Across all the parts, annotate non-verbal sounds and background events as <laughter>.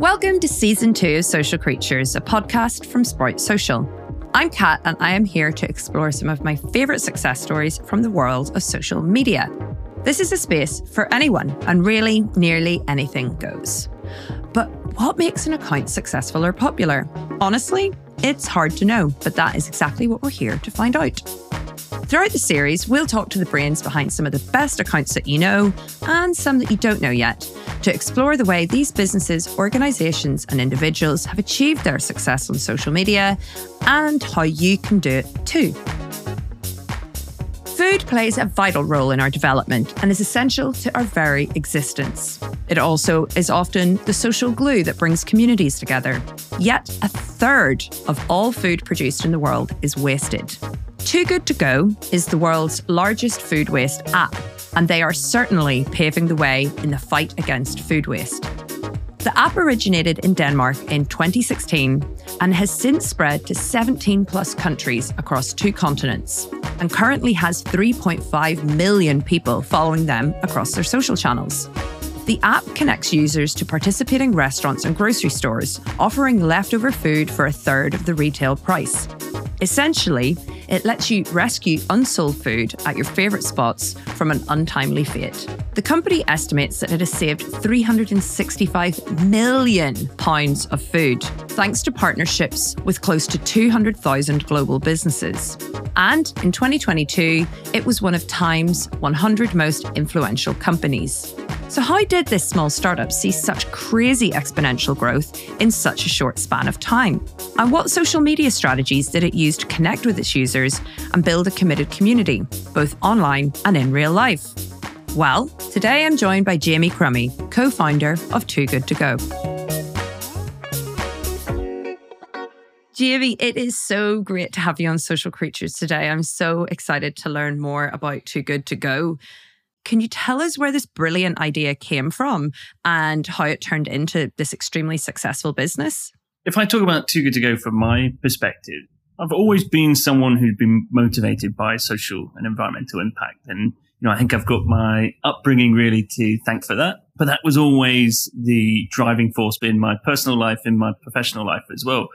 Welcome to season two of Social Creatures, a podcast from Sprout Social. I'm Kat, and I am here to explore some of my favourite success stories from the world of social media. This is a space for anyone, and really, nearly anything goes. But what makes an account successful or popular? Honestly, it's hard to know, but that is exactly what we're here to find out. Throughout the series, we'll talk to the brains behind some of the best accounts that you know and some that you don't know yet to explore the way these businesses, organisations, and individuals have achieved their success on social media and how you can do it too. Food plays a vital role in our development and is essential to our very existence. It also is often the social glue that brings communities together. Yet, a third of all food produced in the world is wasted. Too Good To Go is the world's largest food waste app, and they are certainly paving the way in the fight against food waste. The app originated in Denmark in 2016 and has since spread to 17 plus countries across two continents and currently has 3.5 million people following them across their social channels. The app connects users to participating restaurants and grocery stores, offering leftover food for a third of the retail price. Essentially, it lets you rescue unsold food at your favourite spots from an untimely fate. The company estimates that it has saved £365 million of food thanks to partnerships with close to 200,000 global businesses. And in 2022, it was one of Time's 100 most influential companies. So, how did this small startup see such crazy exponential growth in such a short span of time? And what social media strategies did it use to connect with its users and build a committed community, both online and in real life? Well, today I'm joined by Jamie Crummie, co founder of Too Good To Go. Jamie, it is so great to have you on Social Creatures today. I'm so excited to learn more about Too Good To Go. Can you tell us where this brilliant idea came from and how it turned into this extremely successful business? If I talk about Too Good to Go from my perspective, I've always been someone who's been motivated by social and environmental impact. And, you know, I think I've got my upbringing really to thank for that. But that was always the driving force in my personal life, in my professional life as well.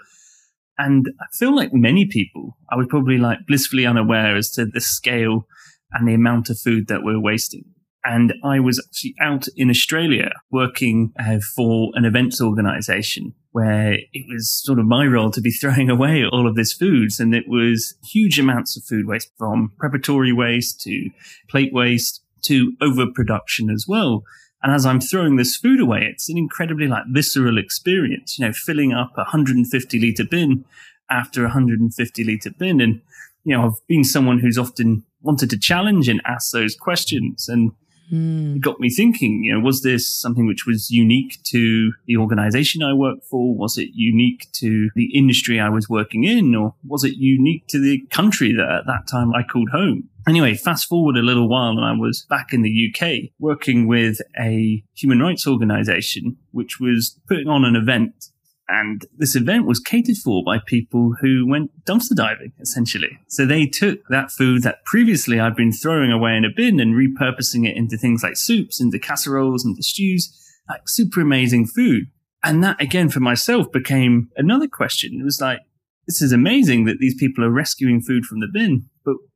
And I feel like many people, I was probably like blissfully unaware as to the scale and the amount of food that we're wasting. And I was actually out in Australia working uh, for an events organization where it was sort of my role to be <laughs> throwing away all of this foods. And it was huge amounts of food waste from preparatory waste to plate waste to overproduction as well. And as I'm throwing this food away, it's an incredibly like visceral experience, you know, filling up a 150 litre bin after a 150 litre bin. And, you know, I've been someone who's often wanted to challenge and ask those questions. And mm. it got me thinking, you know, was this something which was unique to the organization I worked for? Was it unique to the industry I was working in? Or was it unique to the country that at that time I called home? Anyway, fast forward a little while and I was back in the UK working with a human rights organization, which was putting on an event and this event was catered for by people who went dumpster diving, essentially. So they took that food that previously I'd been throwing away in a bin and repurposing it into things like soups, into casseroles, into stews, like super amazing food. And that again for myself became another question. It was like, this is amazing that these people are rescuing food from the bin,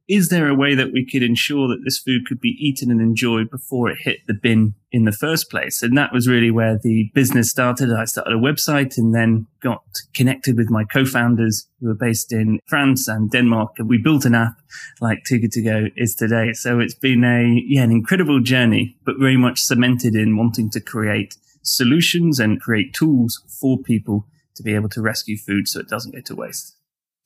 is there a way that we could ensure that this food could be eaten and enjoyed before it hit the bin in the first place? And that was really where the business started. I started a website and then got connected with my co-founders who are based in France and Denmark. And we built an app like Good To Go is today. So it's been a, yeah, an incredible journey, but very much cemented in wanting to create solutions and create tools for people to be able to rescue food so it doesn't go to waste.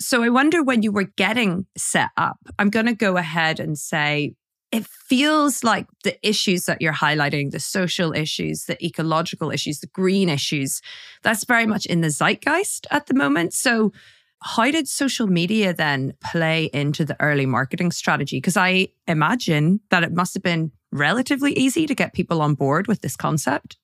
So I wonder when you were getting set up, I'm going to go ahead and say it feels like the issues that you're highlighting, the social issues, the ecological issues, the green issues, that's very much in the zeitgeist at the moment. So, how did social media then play into the early marketing strategy? Because I imagine that it must have been relatively easy to get people on board with this concept.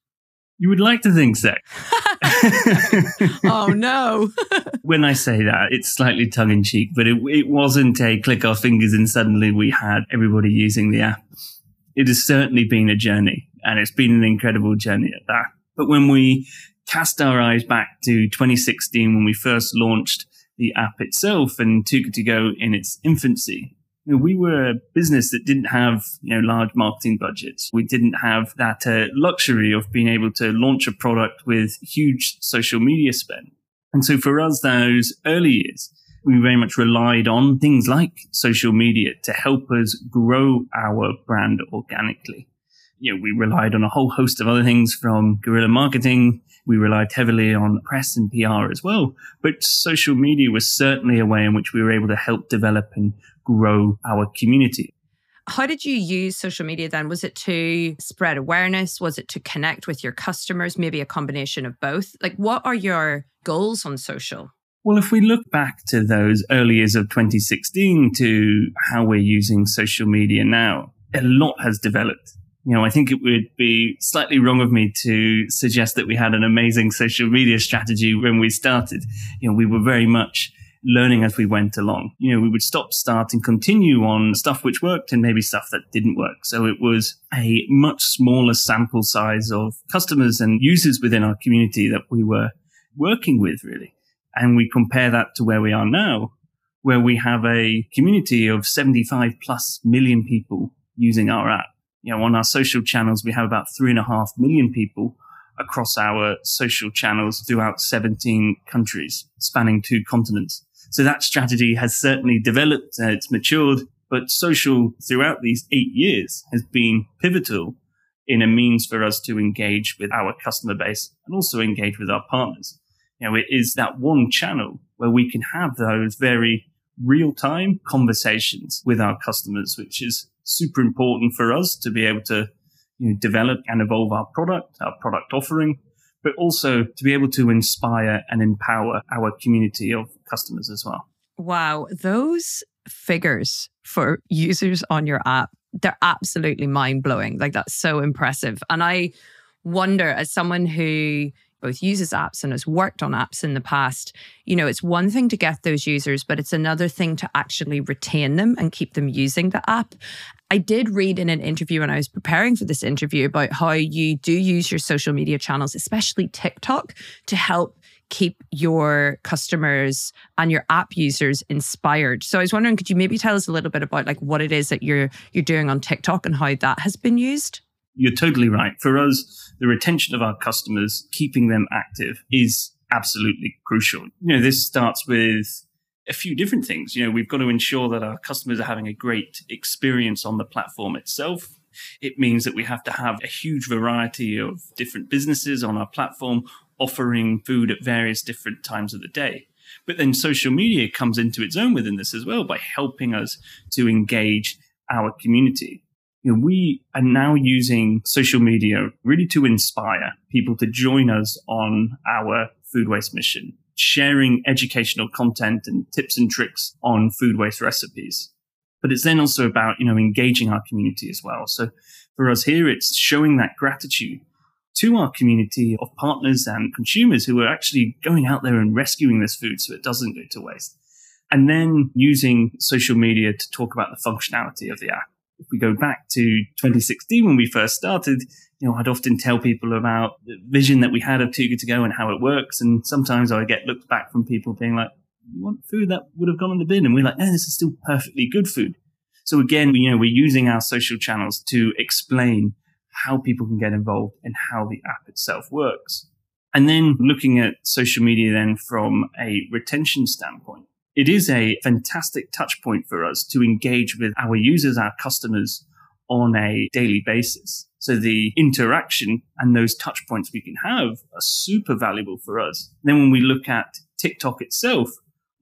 You would like to think so. <laughs> <laughs> oh no. <laughs> when I say that, it's slightly tongue in cheek, but it, it wasn't a click our fingers and suddenly we had everybody using the app. It has certainly been a journey and it's been an incredible journey at that. But when we cast our eyes back to 2016 when we first launched the app itself and Good To Go in its infancy, you know, we were a business that didn't have, you know, large marketing budgets. We didn't have that uh, luxury of being able to launch a product with huge social media spend. And so for us, those early years, we very much relied on things like social media to help us grow our brand organically. You know, we relied on a whole host of other things from guerrilla marketing. We relied heavily on press and PR as well. But social media was certainly a way in which we were able to help develop and grow our community. How did you use social media then? Was it to spread awareness? Was it to connect with your customers? Maybe a combination of both? Like, what are your goals on social? Well, if we look back to those early years of 2016 to how we're using social media now, a lot has developed. You know, I think it would be slightly wrong of me to suggest that we had an amazing social media strategy when we started. You know, we were very much learning as we went along. You know, we would stop, start and continue on stuff which worked and maybe stuff that didn't work. So it was a much smaller sample size of customers and users within our community that we were working with really. And we compare that to where we are now, where we have a community of 75 plus million people using our app. You know, on our social channels, we have about three and a half million people across our social channels throughout 17 countries spanning two continents. So that strategy has certainly developed, uh, it's matured, but social throughout these eight years has been pivotal in a means for us to engage with our customer base and also engage with our partners. You know, it is that one channel where we can have those very real time conversations with our customers, which is super important for us to be able to you know, develop and evolve our product, our product offering, but also to be able to inspire and empower our community of customers as well. Wow, those figures for users on your app, they're absolutely mind blowing. Like that's so impressive. And I wonder, as someone who both uses apps and has worked on apps in the past, you know, it's one thing to get those users, but it's another thing to actually retain them and keep them using the app. I did read in an interview when I was preparing for this interview about how you do use your social media channels, especially TikTok, to help keep your customers and your app users inspired. So I was wondering, could you maybe tell us a little bit about like what it is that you're you're doing on TikTok and how that has been used? You're totally right. For us, the retention of our customers, keeping them active is absolutely crucial. You know, this starts with a few different things. You know, we've got to ensure that our customers are having a great experience on the platform itself. It means that we have to have a huge variety of different businesses on our platform offering food at various different times of the day. But then social media comes into its own within this as well by helping us to engage our community. You know, we are now using social media really to inspire people to join us on our food waste mission sharing educational content and tips and tricks on food waste recipes. But it's then also about, you know, engaging our community as well. So for us here, it's showing that gratitude to our community of partners and consumers who are actually going out there and rescuing this food so it doesn't go to waste. And then using social media to talk about the functionality of the app. If we go back to 2016 when we first started, you know, I'd often tell people about the vision that we had of Too Good To Go and how it works. And sometimes I get looked back from people being like, you want food that would have gone in the bin? And we're like, no, this is still perfectly good food. So again, you know, we're using our social channels to explain how people can get involved and how the app itself works. And then looking at social media then from a retention standpoint, it is a fantastic touch point for us to engage with our users, our customers on a daily basis. So the interaction and those touch points we can have are super valuable for us. Then when we look at TikTok itself,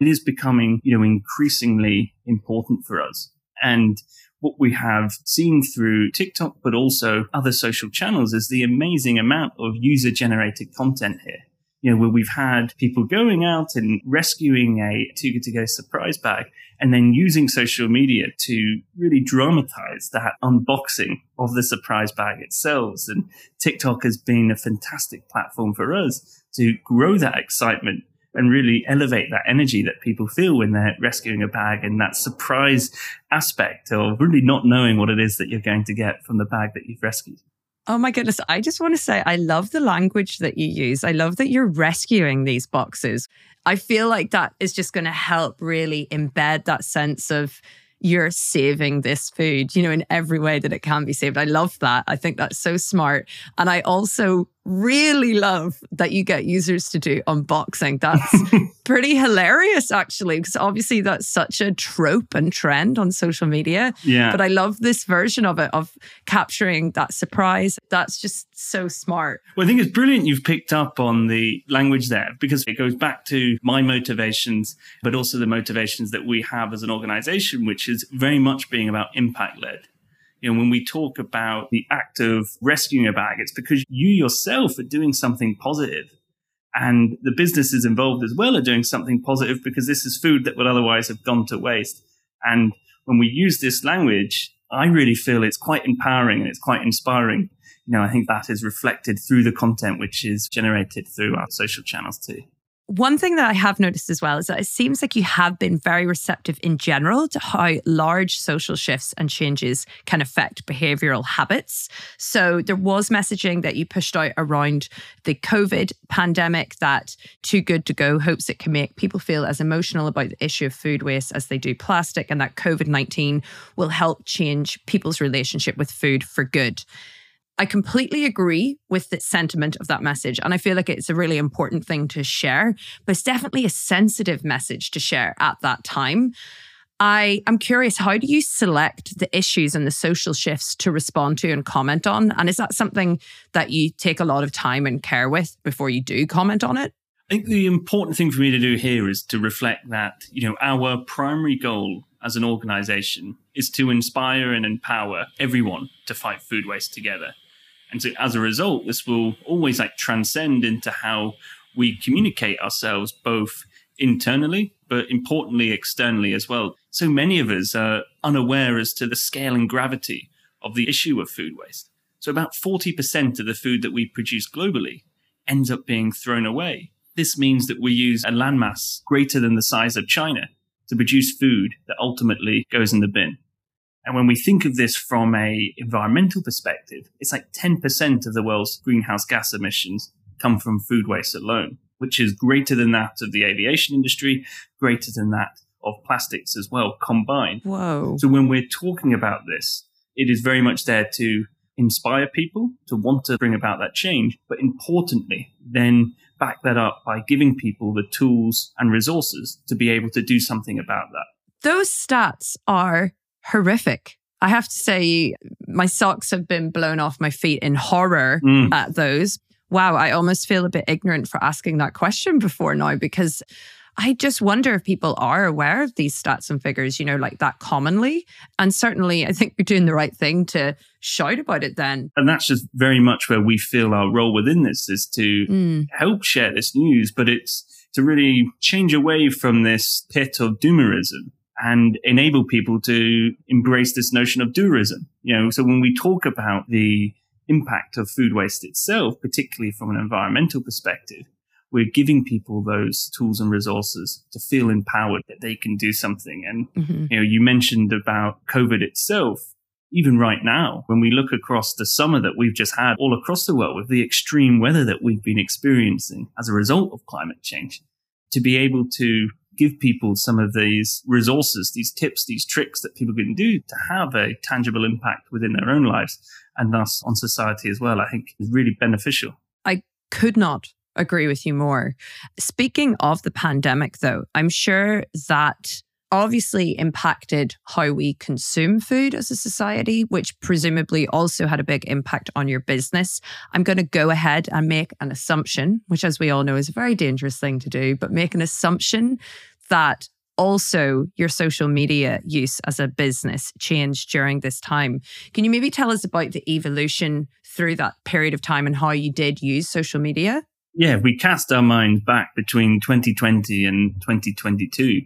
it is becoming, you know, increasingly important for us. And what we have seen through TikTok, but also other social channels is the amazing amount of user generated content here you know, where we've had people going out and rescuing a Too Good To Go surprise bag and then using social media to really dramatize that unboxing of the surprise bag itself. And TikTok has been a fantastic platform for us to grow that excitement and really elevate that energy that people feel when they're rescuing a bag and that surprise aspect of really not knowing what it is that you're going to get from the bag that you've rescued. Oh my goodness. I just want to say, I love the language that you use. I love that you're rescuing these boxes. I feel like that is just going to help really embed that sense of you're saving this food, you know, in every way that it can be saved. I love that. I think that's so smart. And I also really love that you get users to do unboxing. That's <laughs> pretty hilarious, actually, because obviously that's such a trope and trend on social media. Yeah. But I love this version of it, of capturing that surprise. That's just so smart. Well, I think it's brilliant you've picked up on the language there because it goes back to my motivations, but also the motivations that we have as an organization, which is very much being about impact led you know, when we talk about the act of rescuing a bag, it's because you yourself are doing something positive and the businesses involved as well are doing something positive because this is food that would otherwise have gone to waste. And when we use this language, I really feel it's quite empowering and it's quite inspiring. You know, I think that is reflected through the content which is generated through our social channels too. One thing that I have noticed as well is that it seems like you have been very receptive in general to how large social shifts and changes can affect behavioral habits. So there was messaging that you pushed out around the COVID pandemic that Too Good to Go hopes it can make people feel as emotional about the issue of food waste as they do plastic, and that COVID 19 will help change people's relationship with food for good. I completely agree with the sentiment of that message. And I feel like it's a really important thing to share, but it's definitely a sensitive message to share at that time. I am curious, how do you select the issues and the social shifts to respond to and comment on? And is that something that you take a lot of time and care with before you do comment on it? I think the important thing for me to do here is to reflect that, you know, our primary goal as an organization is to inspire and empower everyone to fight food waste together. And so as a result, this will always like transcend into how we communicate ourselves both internally, but importantly externally as well. So many of us are unaware as to the scale and gravity of the issue of food waste. So about 40% of the food that we produce globally ends up being thrown away. This means that we use a landmass greater than the size of China to produce food that ultimately goes in the bin. And when we think of this from a environmental perspective, it's like 10% of the world's greenhouse gas emissions come from food waste alone, which is greater than that of the aviation industry, greater than that of plastics as well combined. Whoa. So when we're talking about this, it is very much there to inspire people to want to bring about that change, but importantly, then back that up by giving people the tools and resources to be able to do something about that. Those stats are horrific. I have to say, my socks have been blown off my feet in horror mm. at those. Wow, I almost feel a bit ignorant for asking that question before now because I just wonder if people are aware of these stats and figures, you know, like that commonly. And certainly, I think you're doing the right thing to shout about it then. And that's just very much where we feel our role within this is to mm. help share this news, but it's to really change away from this pit of doomerism and enable people to embrace this notion of tourism. You know, so when we talk about the impact of food waste itself, particularly from an environmental perspective, we're giving people those tools and resources to feel empowered that they can do something. And, mm-hmm. you know, you mentioned about COVID itself. Even right now, when we look across the summer that we've just had all across the world with the extreme weather that we've been experiencing as a result of climate change, to be able to give people some of these resources, these tips, these tricks that people can do to have a tangible impact within their own lives and thus on society as well, I think is really beneficial. I could not agree with you more. Speaking of the pandemic, though, I'm sure that obviously impacted how we consume food as a society, which presumably also had a big impact on your business. I'm going to go ahead and make an assumption, which, as we all know, is a very dangerous thing to do, but make an assumption that also your social media use as a business changed during this time. Can you maybe tell us about the evolution through that period of time and how you did use social media? Yeah, we cast our minds back between 2020 and 2022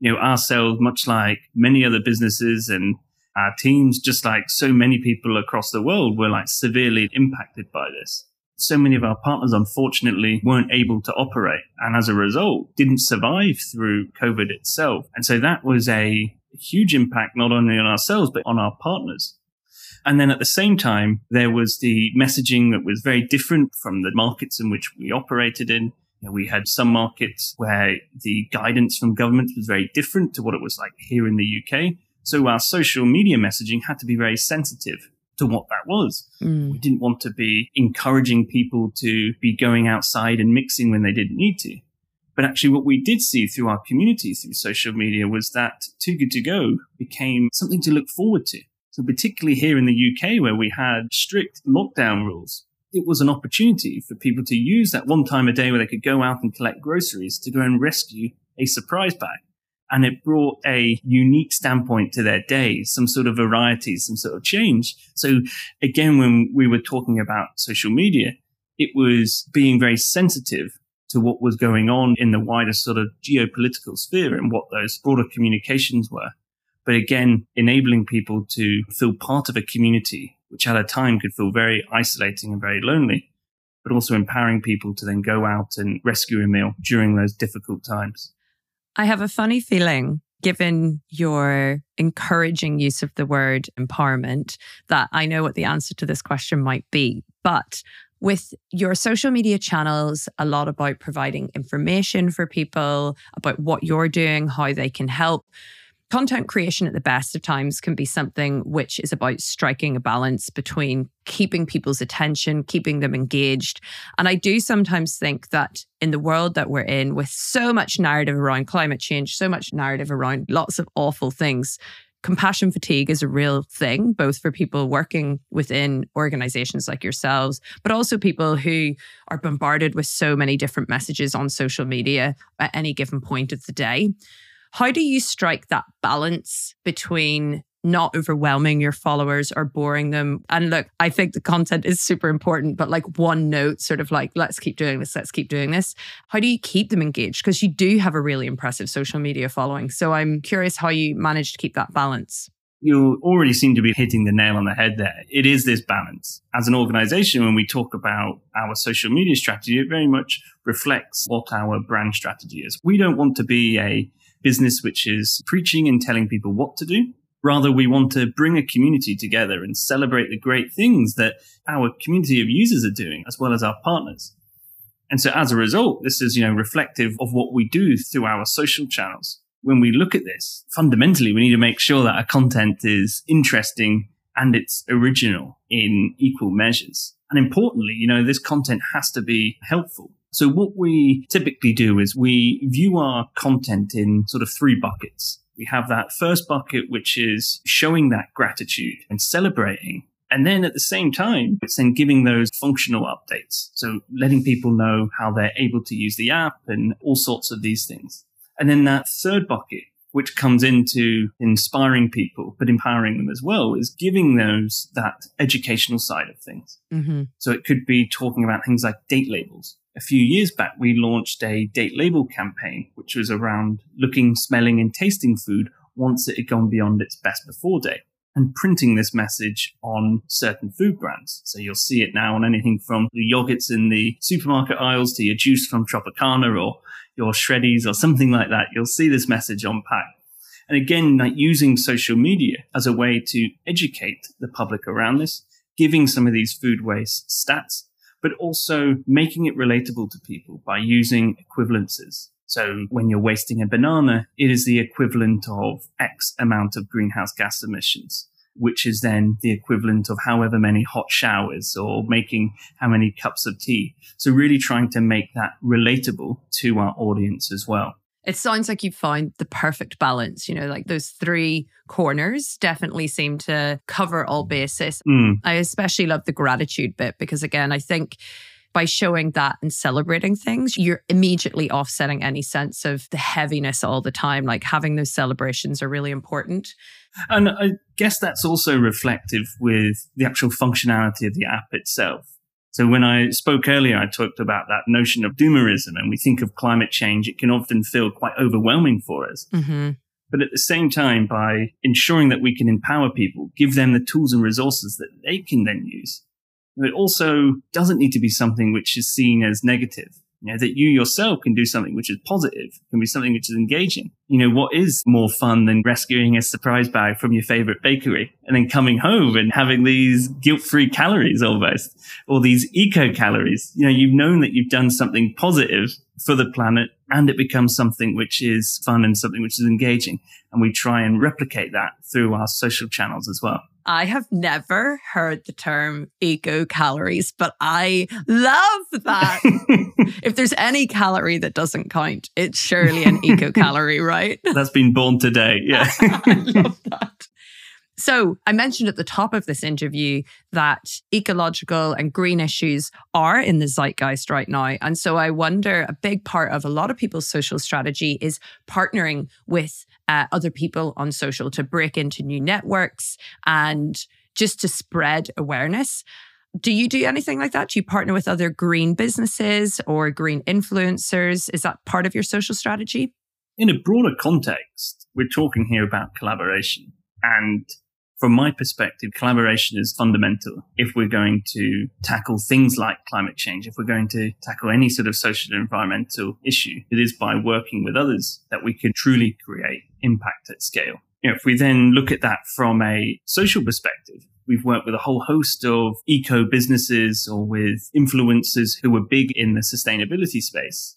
you know, ourselves, much like many other businesses and our teams, just like so many people across the world, were like severely impacted by this. So many of our partners, unfortunately, weren't able to operate and as a result didn't survive through COVID itself. And so that was a huge impact, not only on ourselves, but on our partners. And then at the same time, there was the messaging that was very different from the markets in which we operated in. You know, we had some markets where the guidance from government was very different to what it was like here in the UK. So our social media messaging had to be very sensitive to what that was. Mm. We didn't want to be encouraging people to be going outside and mixing when they didn't need to. But actually what we did see through our community through social media was that Too Good To Go became something to look forward to. So particularly here in the UK where we had strict lockdown rules, it was an opportunity for people to use that one time a day where they could go out and collect groceries to go and rescue a surprise bag. And it brought a unique standpoint to their day, some sort of variety, some sort of change. So again, when we were talking about social media, it was being very sensitive to what was going on in the wider sort of geopolitical sphere and what those broader communications were but again, enabling people to feel part of a community, which at a time could feel very isolating and very lonely, but also empowering people to then go out and rescue a meal during those difficult times. I have a funny feeling given your encouraging use of the word empowerment, that I know what the answer to this question might be. But with your social media channels, a lot about providing information for people about what you're doing, how they can help. Content creation at the best of times can be something which is about striking a balance between keeping people's attention, keeping them engaged. And I do sometimes think that in the world that we're in, with so much narrative around climate change, so much narrative around lots of awful things, compassion fatigue is a real thing, both for people working within organizations like yourselves, but also people who are bombarded with so many different messages on social media at any given point of the day. How do you strike that balance between not overwhelming your followers or boring them. And look, I think the content is super important, but like one note, sort of like, let's keep doing this, let's keep doing this. How do you keep them engaged? Because you do have a really impressive social media following. So I'm curious how you manage to keep that balance. You already seem to be hitting the nail on the head there. It is this balance. As an organization, when we talk about our social media strategy, it very much reflects what our brand strategy is. We don't want to be a business which is preaching and telling people what to do. Rather, we want to bring a community together and celebrate the great things that our community of users are doing, as well as our partners. And so as a result, this is, you know, reflective of what we do through our social channels. When we look at this, fundamentally, we need to make sure that our content is interesting and it's original in equal measures. And importantly, you know, this content has to be helpful. So what we typically do is we view our content in sort of three buckets. We have that first bucket, which is showing that gratitude and celebrating. And then at the same time, it's then giving those functional updates. So letting people know how they're able to use the app and all sorts of these things. And then that third bucket, which comes into inspiring people, but empowering them as well, is giving those that educational side of things. Mm-hmm. So it could be talking about things like date labels a few years back, we launched a date label campaign, which was around looking, smelling and tasting food once it had gone beyond its best before date and printing this message on certain food brands. So you'll see it now on anything from the yogurts in the supermarket aisles to your juice from Tropicana or your shreddies or something like that. You'll see this message on pack. And again, like using social media as a way to educate the public around this, giving some of these food waste stats but also making it relatable to people by using equivalences. So when you're wasting a banana, it is the equivalent of X amount of greenhouse gas emissions, which is then the equivalent of however many hot showers or making how many cups of tea. So really trying to make that relatable to our audience as well. It sounds like you found the perfect balance. You know, like those three corners definitely seem to cover all bases. Mm. I especially love the gratitude bit because, again, I think by showing that and celebrating things, you're immediately offsetting any sense of the heaviness all the time. Like having those celebrations are really important. And I guess that's also reflective with the actual functionality of the app itself. So when I spoke earlier, I talked about that notion of doomerism and we think of climate change, it can often feel quite overwhelming for us. Mm-hmm. But at the same time, by ensuring that we can empower people, give them the tools and resources that they can then use, it also doesn't need to be something which is seen as negative. You know, that you yourself can do something which is positive, can be something which is engaging. You know, what is more fun than rescuing a surprise bag from your favorite bakery and then coming home and having these guilt-free calories almost, or these eco calories? You know, you've known that you've done something positive for the planet and it becomes something which is fun and something which is engaging. And we try and replicate that through our social channels as well. I have never heard the term eco calories, but I love that. <laughs> if there's any calorie that doesn't count, it's surely an eco calorie, right? <laughs> That's been born today. Yeah. <laughs> I love that. So, I mentioned at the top of this interview that ecological and green issues are in the zeitgeist right now. And so, I wonder a big part of a lot of people's social strategy is partnering with uh, other people on social to break into new networks and just to spread awareness. Do you do anything like that? Do you partner with other green businesses or green influencers? Is that part of your social strategy? In a broader context, we're talking here about collaboration. And from my perspective, collaboration is fundamental if we're going to tackle things like climate change, if we're going to tackle any sort of social and environmental issue. It is by working with others that we can truly create impact at scale. You know, if we then look at that from a social perspective, We've worked with a whole host of eco businesses or with influencers who are big in the sustainability space.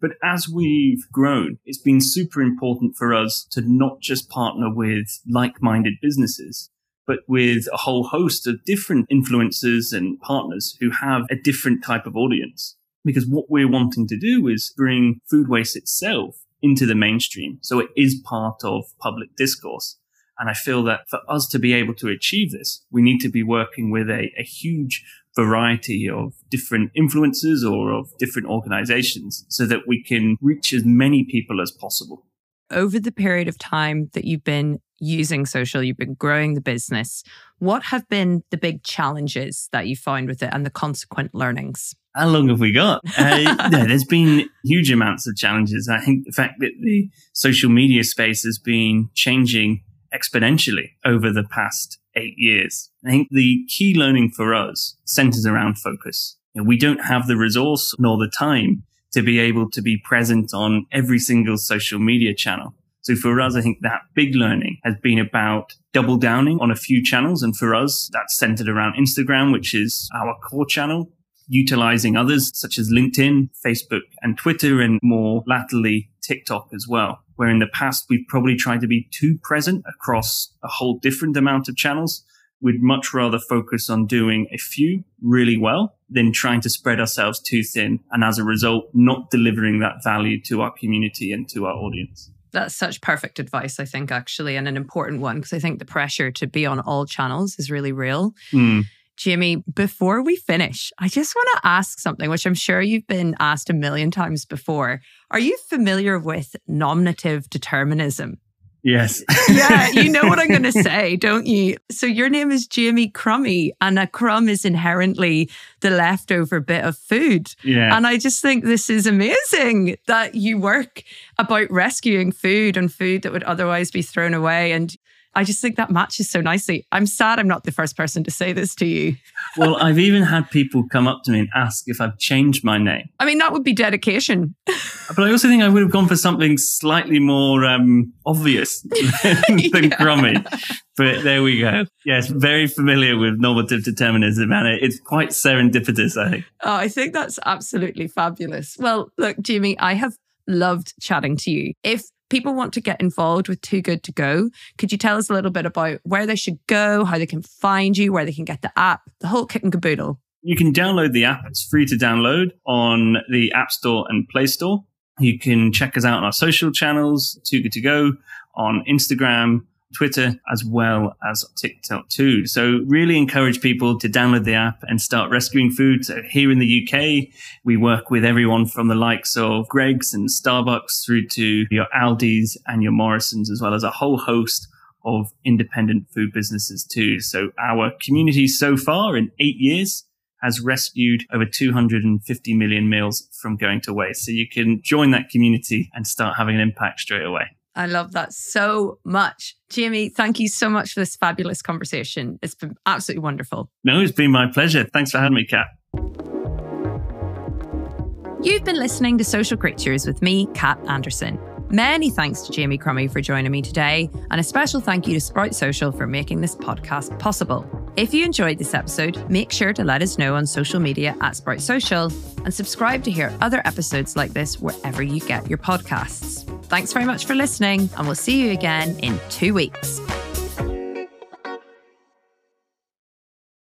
But as we've grown, it's been super important for us to not just partner with like-minded businesses, but with a whole host of different influencers and partners who have a different type of audience. Because what we're wanting to do is bring food waste itself into the mainstream. So it is part of public discourse. And I feel that for us to be able to achieve this, we need to be working with a, a huge variety of different influences or of different organizations so that we can reach as many people as possible. Over the period of time that you've been using social, you've been growing the business, what have been the big challenges that you find with it and the consequent learnings? How long have we got? Uh, <laughs> there's been huge amounts of challenges. I think the fact that the social media space has been changing exponentially over the past eight years. I think the key learning for us centers around focus. You know, we don't have the resource nor the time to be able to be present on every single social media channel. So for us, I think that big learning has been about double downing on a few channels. And for us, that's centered around Instagram, which is our core channel, utilizing others such as LinkedIn, Facebook and Twitter and more latterly TikTok as well where in the past we've probably tried to be too present across a whole different amount of channels. We'd much rather focus on doing a few really well than trying to spread ourselves too thin. And as a result, not delivering that value to our community and to our audience. That's such perfect advice, I think, actually, and an important one because I think the pressure to be on all channels is really real. Mm. Jamie, before we finish, I just want to ask something, which I'm sure you've been asked a million times before. Are you familiar with nominative determinism? Yes. <laughs> yeah, you know what I'm going <laughs> to say, don't you? So your name is Jamie Crummie, and a crumb is inherently the leftover bit of food. Yeah. And I just think this is amazing that you work about rescuing food and food that would otherwise be thrown away. And I just think that matches so nicely. I'm sad I'm not the first person to say this to you. well, I've even had people come up to me and ask if I've changed my name. I mean, that would be dedication. <laughs> but I also think I would have gone for something slightly more um, obvious <laughs> than yeah. crummy. But there we go. Yes, very familiar with normative determinism, and it's quite serendipitous, I think. Oh, I think that's absolutely fabulous. Well, look, Jimmy, I have loved chatting to you. If people want to get involved with Too Good to Go, could you tell us a little bit about where they should go, how they can find you, where they can get the app, the whole kit and caboodle? You can download the app. It's free to download on the App Store and Play Store. You can check us out on our social channels, Too Good to Go, on Instagram, Twitter, as well as TikTok too. So really encourage people to download the app and start rescuing food. So here in the UK, we work with everyone from the likes of Greggs and Starbucks through to your Aldi's and your Morrison's, as well as a whole host of independent food businesses too. So our community so far in eight years has rescued over 250 million meals from going to waste. So you can join that community and start having an impact straight away. I love that so much. Jamie, thank you so much for this fabulous conversation. It's been absolutely wonderful. No, it's been my pleasure. Thanks for having me, Kat. You've been listening to Social Creatures with me, Kat Anderson. Many thanks to Jamie Crummie for joining me today, and a special thank you to Sprout Social for making this podcast possible. If you enjoyed this episode, make sure to let us know on social media at Sprout Social and subscribe to hear other episodes like this wherever you get your podcasts. Thanks very much for listening, and we'll see you again in two weeks.